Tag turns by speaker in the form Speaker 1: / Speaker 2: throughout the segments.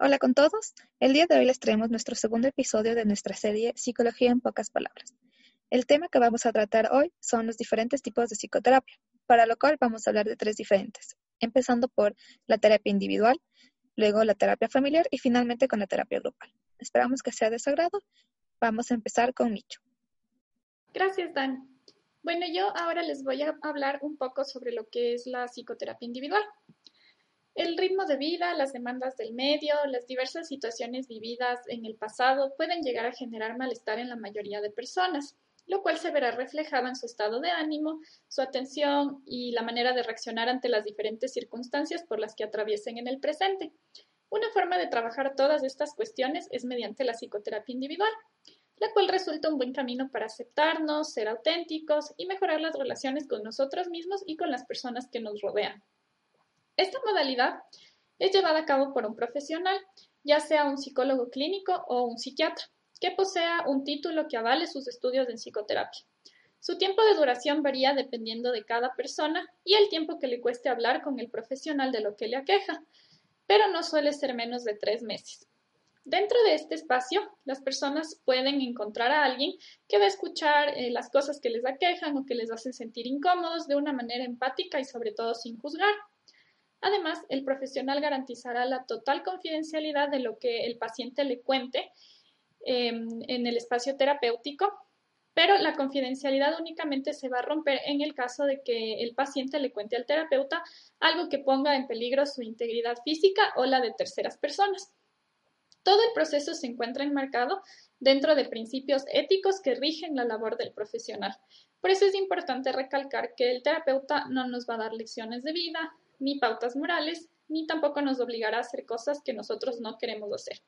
Speaker 1: Hola con todos. El día de hoy les traemos nuestro segundo episodio de nuestra serie Psicología en pocas palabras. El tema que vamos a tratar hoy son los diferentes tipos de psicoterapia, para lo cual vamos a hablar de tres diferentes, empezando por la terapia individual, luego la terapia familiar y finalmente con la terapia grupal. Esperamos que sea de su agrado. Vamos a empezar con Micho.
Speaker 2: Gracias, Dan. Bueno, yo ahora les voy a hablar un poco sobre lo que es la psicoterapia individual. El ritmo de vida, las demandas del medio, las diversas situaciones vividas en el pasado pueden llegar a generar malestar en la mayoría de personas, lo cual se verá reflejado en su estado de ánimo, su atención y la manera de reaccionar ante las diferentes circunstancias por las que atraviesen en el presente. Una forma de trabajar todas estas cuestiones es mediante la psicoterapia individual, la cual resulta un buen camino para aceptarnos, ser auténticos y mejorar las relaciones con nosotros mismos y con las personas que nos rodean. Esta modalidad es llevada a cabo por un profesional, ya sea un psicólogo clínico o un psiquiatra, que posea un título que avale sus estudios en psicoterapia. Su tiempo de duración varía dependiendo de cada persona y el tiempo que le cueste hablar con el profesional de lo que le aqueja, pero no suele ser menos de tres meses. Dentro de este espacio, las personas pueden encontrar a alguien que va a escuchar eh, las cosas que les aquejan o que les hacen sentir incómodos de una manera empática y sobre todo sin juzgar. Además, el profesional garantizará la total confidencialidad de lo que el paciente le cuente em, en el espacio terapéutico, pero la confidencialidad únicamente se va a romper en el caso de que el paciente le cuente al terapeuta algo que ponga en peligro su integridad física o la de terceras personas. Todo el proceso se encuentra enmarcado dentro de principios éticos que rigen la labor del profesional. Por eso es importante recalcar que el terapeuta no nos va a dar lecciones de vida, ni pautas morales, ni tampoco nos obligará a hacer cosas que nosotros no queremos hacer.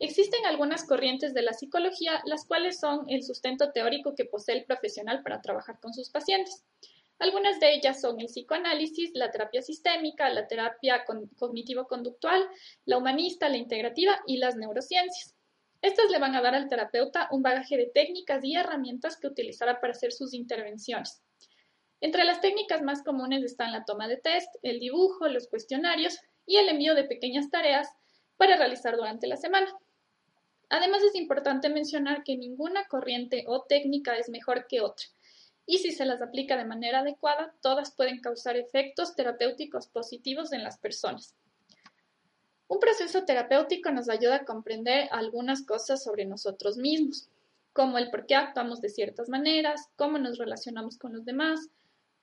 Speaker 2: Existen algunas corrientes de la psicología, las cuales son el sustento teórico que posee el profesional para trabajar con sus pacientes. Algunas de ellas son el psicoanálisis, la terapia sistémica, la terapia cognitivo-conductual, la humanista, la integrativa y las neurociencias. Estas le van a dar al terapeuta un bagaje de técnicas y herramientas que utilizará para hacer sus intervenciones. Entre las técnicas más comunes están la toma de test, el dibujo, los cuestionarios y el envío de pequeñas tareas para realizar durante la semana. Además es importante mencionar que ninguna corriente o técnica es mejor que otra, y si se las aplica de manera adecuada, todas pueden causar efectos terapéuticos positivos en las personas. Un proceso terapéutico nos ayuda a comprender algunas cosas sobre nosotros mismos, como el por qué actuamos de ciertas maneras, cómo nos relacionamos con los demás,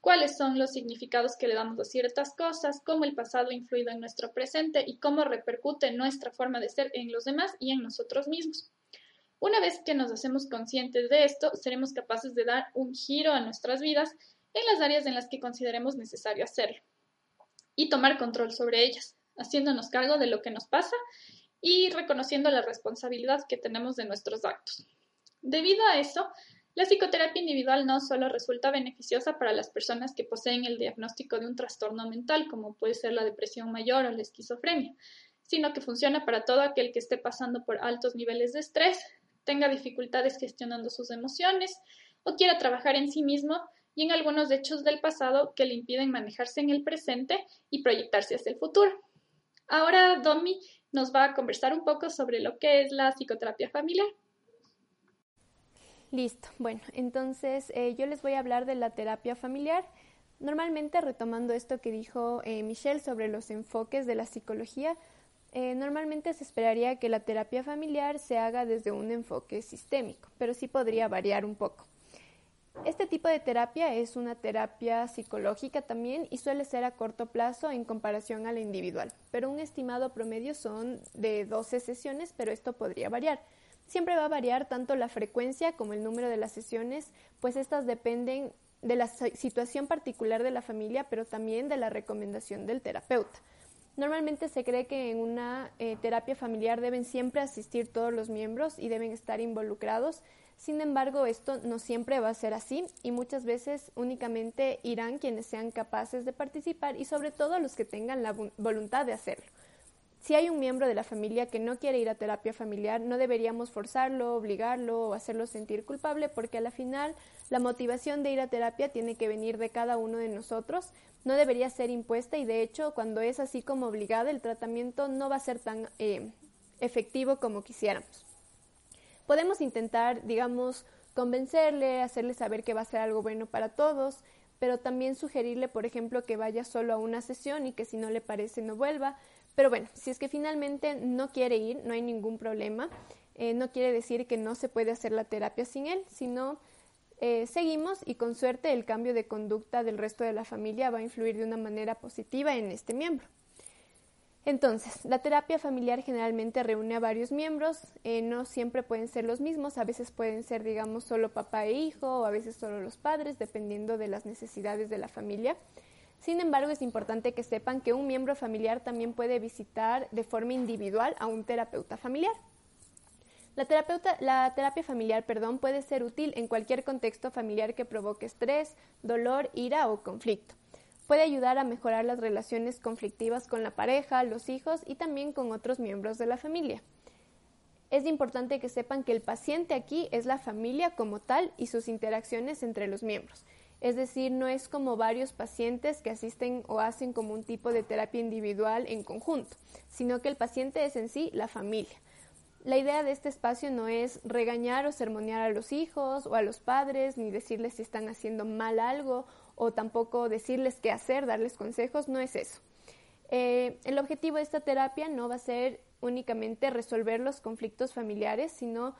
Speaker 2: cuáles son los significados que le damos a ciertas cosas, cómo el pasado ha influido en nuestro presente y cómo repercute nuestra forma de ser en los demás y en nosotros mismos. Una vez que nos hacemos conscientes de esto, seremos capaces de dar un giro a nuestras vidas en las áreas en las que consideremos necesario hacerlo y tomar control sobre ellas, haciéndonos cargo de lo que nos pasa y reconociendo la responsabilidad que tenemos de nuestros actos. Debido a eso, la psicoterapia individual no solo resulta beneficiosa para las personas que poseen el diagnóstico de un trastorno mental, como puede ser la depresión mayor o la esquizofrenia, sino que funciona para todo aquel que esté pasando por altos niveles de estrés, tenga dificultades gestionando sus emociones o quiera trabajar en sí mismo y en algunos hechos del pasado que le impiden manejarse en el presente y proyectarse hacia el futuro. Ahora Domi nos va a conversar un poco sobre lo que es la psicoterapia familiar.
Speaker 3: Listo. Bueno, entonces eh, yo les voy a hablar de la terapia familiar. Normalmente, retomando esto que dijo eh, Michelle sobre los enfoques de la psicología, eh, normalmente se esperaría que la terapia familiar se haga desde un enfoque sistémico, pero sí podría variar un poco. Este tipo de terapia es una terapia psicológica también y suele ser a corto plazo en comparación a la individual, pero un estimado promedio son de 12 sesiones, pero esto podría variar. Siempre va a variar tanto la frecuencia como el número de las sesiones, pues estas dependen de la situación particular de la familia, pero también de la recomendación del terapeuta. Normalmente se cree que en una eh, terapia familiar deben siempre asistir todos los miembros y deben estar involucrados. Sin embargo, esto no siempre va a ser así y muchas veces únicamente irán quienes sean capaces de participar y sobre todo los que tengan la voluntad de hacerlo. Si hay un miembro de la familia que no quiere ir a terapia familiar, no deberíamos forzarlo, obligarlo o hacerlo sentir culpable porque a la final la motivación de ir a terapia tiene que venir de cada uno de nosotros, no debería ser impuesta y de hecho cuando es así como obligada el tratamiento no va a ser tan eh, efectivo como quisiéramos. Podemos intentar, digamos, convencerle, hacerle saber que va a ser algo bueno para todos, pero también sugerirle, por ejemplo, que vaya solo a una sesión y que si no le parece no vuelva, pero bueno, si es que finalmente no quiere ir, no hay ningún problema. Eh, no quiere decir que no se puede hacer la terapia sin él, sino eh, seguimos y con suerte el cambio de conducta del resto de la familia va a influir de una manera positiva en este miembro. Entonces, la terapia familiar generalmente reúne a varios miembros, eh, no siempre pueden ser los mismos, a veces pueden ser, digamos, solo papá e hijo o a veces solo los padres, dependiendo de las necesidades de la familia. Sin embargo, es importante que sepan que un miembro familiar también puede visitar de forma individual a un terapeuta familiar. La, terapia familiar perdón, puede ser útil en cualquier contexto familiar que provoque estrés, dolor, ira o conflicto. Puede ayudar a mejorar las relaciones conflictivas con la pareja, los hijos y también con otros miembros de la familia. Es importante que sepan que el paciente aquí es la familia como tal y sus interacciones entre los miembros. Es decir, no es como varios pacientes que asisten o hacen como un tipo de terapia individual en conjunto, sino que el paciente es en sí la familia. La idea de este espacio no es regañar o sermonear a los hijos o a los padres, ni decirles si están haciendo mal algo, o tampoco decirles qué hacer, darles consejos, no es eso. Eh, el objetivo de esta terapia no va a ser únicamente resolver los conflictos familiares, sino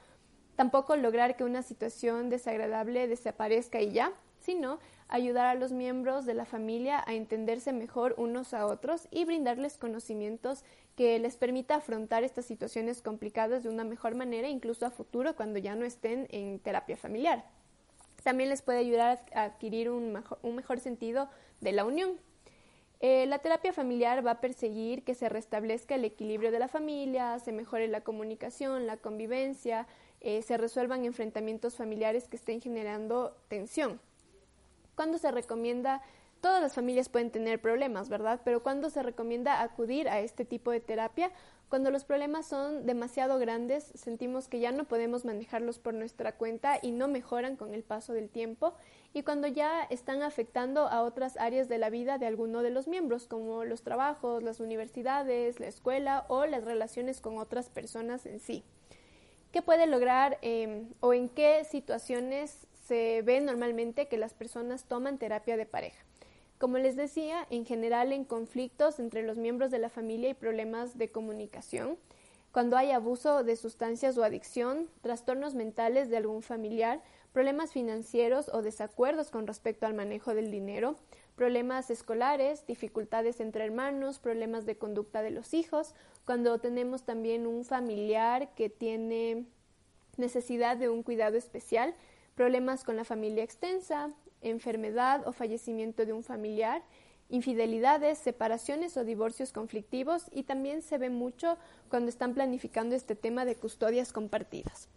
Speaker 3: tampoco lograr que una situación desagradable desaparezca y ya, sino ayudar a los miembros de la familia a entenderse mejor unos a otros y brindarles conocimientos que les permita afrontar estas situaciones complicadas de una mejor manera, incluso a futuro cuando ya no estén en terapia familiar. También les puede ayudar a adquirir un mejor, sentido de la unión. Eh, la terapia familiar va a perseguir que se restablezca el equilibrio de la familia, se mejore la comunicación, la convivencia, eh, se resuelvan enfrentamientos familiares que estén generando tensión. ¿Cuándo se recomienda? Todas las familias pueden tener problemas, ¿verdad? Pero ¿cuándo se recomienda acudir a este tipo de terapia? Cuando los problemas son demasiado grandes, sentimos que ya no podemos manejarlos por nuestra cuenta y no mejoran con el paso del tiempo, y cuando ya están afectando a otras áreas de la vida de alguno de los miembros, como los trabajos, las universidades, la escuela o las relaciones con otras personas en sí. ¿Qué puede lograr em, o en qué situaciones se ve normalmente que las personas toman terapia de pareja. Como les decía, en general en conflictos entre los miembros de la familia y problemas de comunicación, cuando hay abuso de sustancias o adicción, trastornos mentales de algún familiar, problemas financieros o desacuerdos con respecto al manejo del dinero, problemas escolares, dificultades entre hermanos, problemas de conducta de los hijos, cuando tenemos también un familiar que tiene necesidad de un cuidado especial, problemas con la familia extensa, enfermedad o fallecimiento de un familiar, infidelidades, separaciones o divorcios conflictivos y también se ve mucho cuando están planificando este tema de custodias compartidas.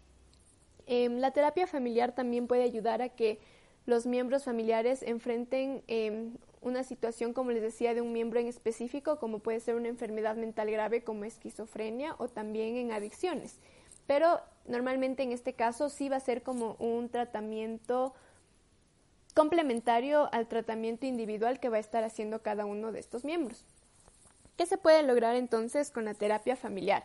Speaker 3: Em, la terapia familiar también puede ayudar a que los miembros familiares enfrenten em, una situación, como les decía, de un miembro en específico, como puede ser una enfermedad mental grave como esquizofrenia o también en adicciones pero normalmente en este caso sí va a ser como un tratamiento complementario al tratamiento individual que va a estar haciendo cada uno de estos miembros. ¿Qué se puede lograr entonces con la terapia familiar?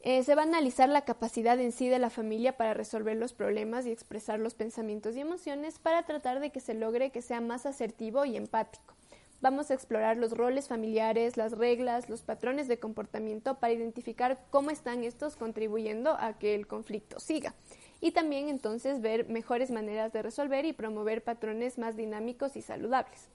Speaker 3: Eh, se va a analizar la capacidad en sí de la familia para resolver los problemas y expresar los pensamientos y emociones para tratar de que se logre que sea más asertivo y empático. Vamos a explorar los roles familiares, las reglas, los patrones de comportamiento para identificar cómo están estos contribuyendo a que el conflicto siga. Y también entonces ver mejores maneras de resolver y promover patrones más dinámicos y saludables.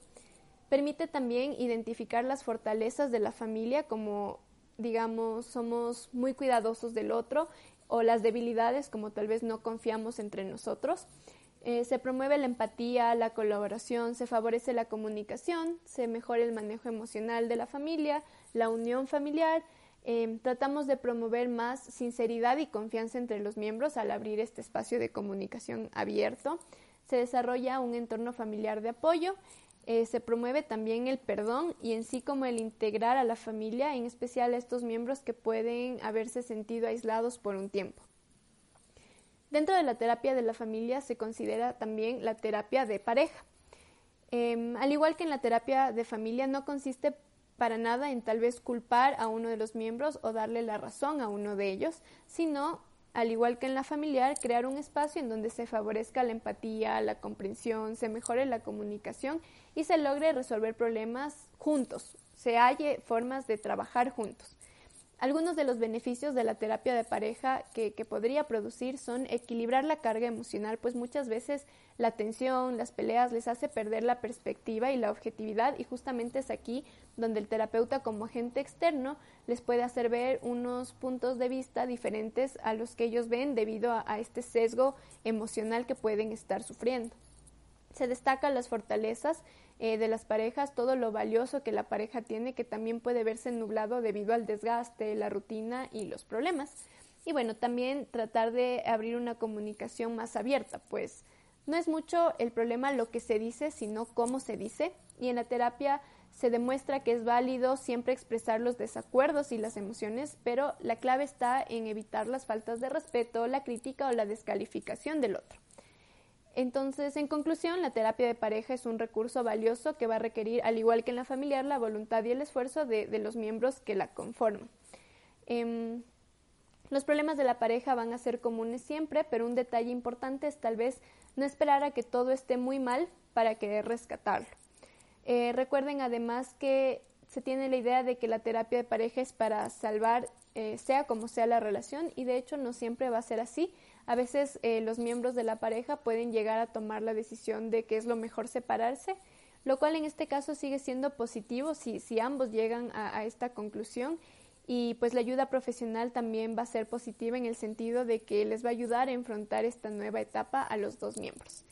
Speaker 3: Permite también identificar las fortalezas de la familia como, digamos, somos muy cuidadosos del otro o las debilidades como tal vez no confiamos entre nosotros eh, se promueve la empatía, la colaboración, se favorece la comunicación, se mejora el manejo emocional de la familia, la unión familiar. Em, tratamos de promover más sinceridad y confianza entre los miembros al abrir este espacio de comunicación abierto. Se desarrolla un entorno familiar de apoyo. eh, se promueve también el perdón y en sí como el integrar a la familia, en especial a estos miembros que pueden haberse sentido aislados por un tiempo. Dentro de la terapia de la familia se considera también la terapia de pareja. Em, al igual que en la terapia de familia, no consiste para nada en tal vez culpar a uno de los miembros o darle la razón a uno de ellos, sino al igual que en la familiar, crear un espacio en donde se favorezca la empatía, la comprensión, se mejore la comunicación y se logre resolver problemas juntos, se halle formas de trabajar juntos. Algunos de los beneficios de la terapia de pareja que, podría producir son equilibrar la carga emocional, pues muchas veces la tensión, las peleas les hace perder la perspectiva y la objetividad y justamente es aquí donde el terapeuta como agente externo les puede hacer ver unos puntos de vista diferentes a los que ellos ven debido a este sesgo emocional que pueden estar sufriendo. Se destacan las fortalezas eh, de las parejas, todo lo valioso que la pareja tiene, que también puede verse nublado debido al desgaste, la rutina y los problemas. Y bueno, también tratar de abrir una comunicación más abierta, pues no es mucho el problema lo que se dice, sino cómo se dice. Y en la terapia se demuestra que es válido siempre expresar los desacuerdos y las emociones, pero la clave está en evitar las faltas de respeto, la crítica o la descalificación del otro. Entonces, en conclusión, la terapia de pareja es un recurso valioso que va a requerir, al igual que en la familiar, la voluntad y el esfuerzo de, los miembros que la conforman. Em, los problemas de la pareja van a ser comunes siempre, pero un detalle importante es tal vez no esperar a que todo esté muy mal para querer rescatarlo. Eh, recuerden además que se tiene la idea de que la terapia de pareja es para salvar eh, sea como sea la relación y de hecho no siempre va a ser así. A veces eh, los miembros de la pareja pueden llegar a tomar la decisión de que es lo mejor separarse, lo cual en este caso sigue siendo positivo si, si ambos llegan a, a esta conclusión y pues la ayuda profesional también va a ser positiva en el sentido de que les va a ayudar a enfrentar esta nueva etapa a los dos miembros.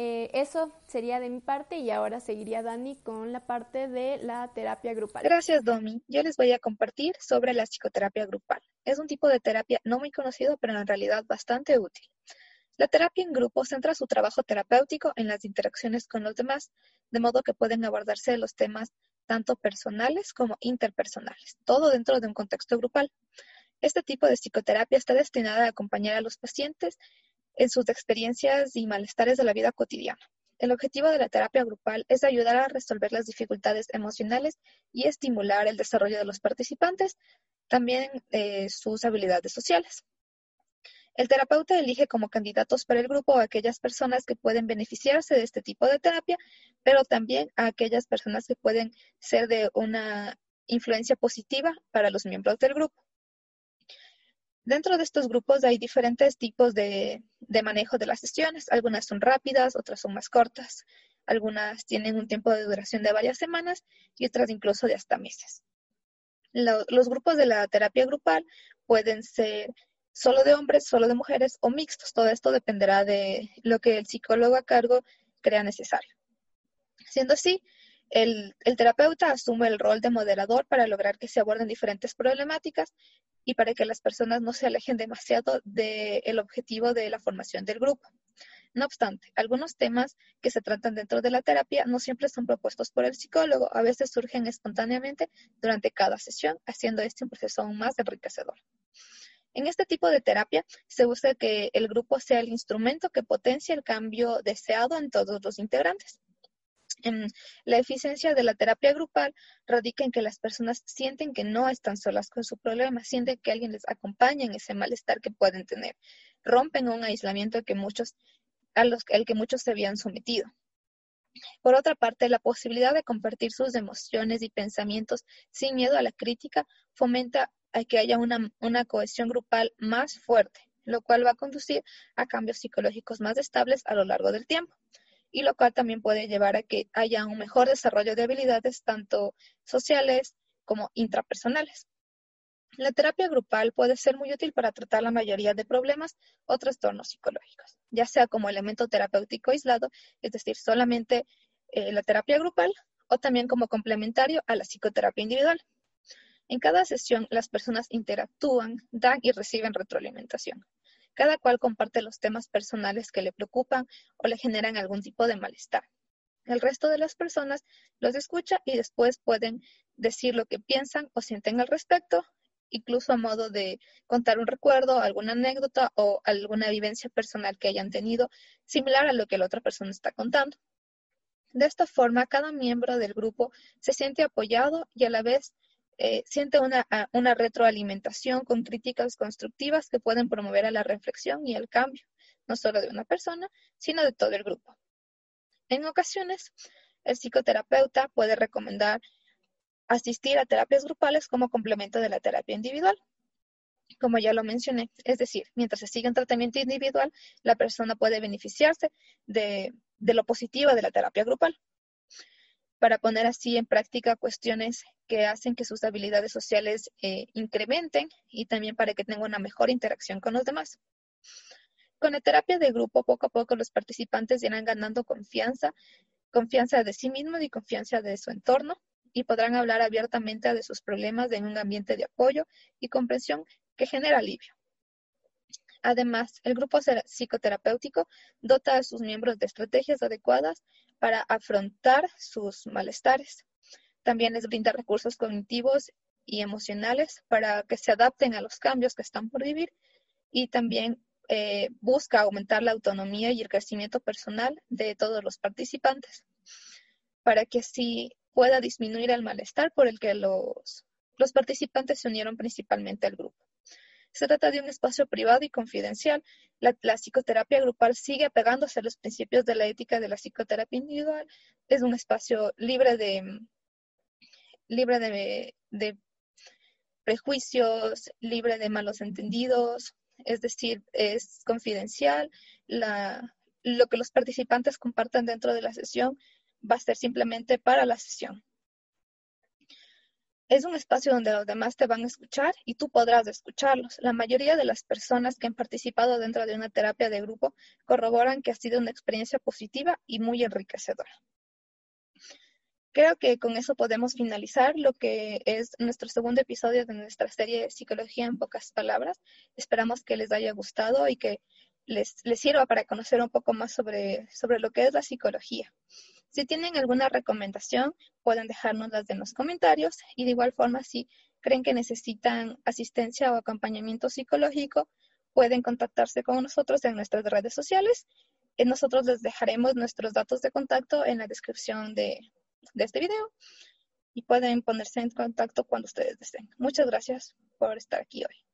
Speaker 3: Eh, eso sería de mi parte y ahora seguiría Dani con la parte de la terapia grupal.
Speaker 1: Gracias, Domi. Yo les voy a compartir sobre la psicoterapia grupal. Es un tipo de terapia no muy conocido, pero en realidad bastante útil. La terapia en grupo centra su trabajo terapéutico en las interacciones con los demás, de modo que pueden abordarse los temas tanto personales como interpersonales, todo dentro de un contexto grupal. Este tipo de psicoterapia está destinada a acompañar a los pacientes en sus experiencias y malestares de la vida cotidiana. El objetivo de la terapia grupal es ayudar a resolver las dificultades emocionales y estimular el desarrollo de los participantes, también eh, sus habilidades sociales. El terapeuta elige como candidatos para el grupo a aquellas personas que pueden beneficiarse de este tipo de terapia, pero también a aquellas personas que pueden ser de una influencia positiva para los miembros del grupo. Dentro de estos grupos hay diferentes tipos de, manejo de las sesiones. Algunas son rápidas, otras son más cortas. Algunas tienen un tiempo de duración de varias semanas y otras incluso de hasta meses. los grupos de la terapia grupal pueden ser solo de hombres, solo de mujeres o mixtos. Todo esto dependerá de lo que el psicólogo a cargo crea necesario. Siendo así, el, terapeuta asume el rol de moderador para lograr que se aborden diferentes problemáticas y para que las personas no se alejen demasiado del objetivo de la formación del grupo. No obstante, algunos temas que se tratan dentro de la terapia no siempre son propuestos por el psicólogo, a veces surgen espontáneamente durante cada sesión, haciendo este un proceso aún más enriquecedor. En este tipo de terapia se busca que el grupo sea el instrumento que potencie el cambio deseado en todos los integrantes la eficiencia de la terapia grupal radica en que las personas sienten que no están solas con su problema, sienten que alguien les acompaña en ese malestar que pueden tener, rompen un aislamiento que muchos, al que muchos se habían sometido. Por otra parte, la posibilidad de compartir sus emociones y pensamientos sin miedo a la crítica fomenta a que haya una, una cohesión grupal más fuerte, lo cual va a conducir a cambios psicológicos más estables a lo largo del tiempo y lo cual también puede llevar a que haya un mejor desarrollo de habilidades tanto sociales como intrapersonales. La terapia grupal puede ser muy útil para tratar la mayoría de problemas o trastornos psicológicos, ya sea como elemento terapéutico aislado, es decir, solamente eh, la terapia grupal, o también como complementario a la psicoterapia individual. En cada sesión, las personas interactúan, dan y reciben retroalimentación. Cada cual comparte los temas personales que le preocupan o le generan algún tipo de malestar. El resto de las personas los escucha y después pueden decir lo que piensan o sienten al respecto, incluso a modo de contar un recuerdo, alguna anécdota o alguna vivencia personal que hayan tenido similar a lo que la otra persona está contando. De esta forma, cada miembro del grupo se siente apoyado y a la vez eh, siente una, una retroalimentación con críticas constructivas que pueden promover a la reflexión y al cambio, no solo de una persona, sino de todo el grupo. En ocasiones, el psicoterapeuta puede recomendar asistir a terapias grupales como complemento de la terapia individual. Como ya lo mencioné, es decir, mientras se sigue un tratamiento individual, la persona puede beneficiarse de, lo positivo de la terapia grupal para poner así en práctica cuestiones que hacen que sus habilidades sociales eh, incrementen y también para que tenga una mejor interacción con los demás. Con la terapia de grupo, poco a poco los participantes irán ganando confianza, confianza de sí mismos y confianza de su entorno, y podrán hablar abiertamente de sus problemas en un ambiente de apoyo y comprensión que genera alivio. Además, el grupo psicoterapéutico dota a sus miembros de estrategias adecuadas para afrontar sus malestares. También les brinda recursos cognitivos y emocionales para que se adapten a los cambios que están por vivir y también eh, busca aumentar la autonomía y el crecimiento personal de todos los participantes para que así pueda disminuir el malestar por el que los, los participantes se unieron principalmente al grupo. Se trata de un espacio privado y confidencial. La, psicoterapia grupal sigue apegándose a los principios de la ética de la psicoterapia individual. Es un espacio libre de, libre de, de prejuicios, libre de malos entendidos, es decir, es confidencial. La, lo que los participantes compartan dentro de la sesión va a ser simplemente para la sesión. Es un espacio donde los demás te van a escuchar y tú podrás escucharlos. La mayoría de las personas que han participado dentro de una terapia de grupo corroboran que ha sido una experiencia positiva y muy enriquecedora. Creo que con eso podemos finalizar lo que es nuestro segundo episodio de nuestra serie Psicología en pocas palabras. Esperamos que les haya gustado y que les, sirva para conocer un poco más sobre, sobre lo que es la psicología. Si tienen alguna recomendación, pueden dejárnoslas en los comentarios y de igual forma, si creen que necesitan asistencia o acompañamiento psicológico, pueden contactarse con nosotros en nuestras redes sociales. Y nosotros les dejaremos nuestros datos de contacto en la descripción de, de este video y pueden ponerse en contacto cuando ustedes deseen. Muchas gracias por estar aquí hoy.